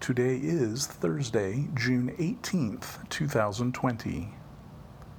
Today is Thursday, June 18th, 2020.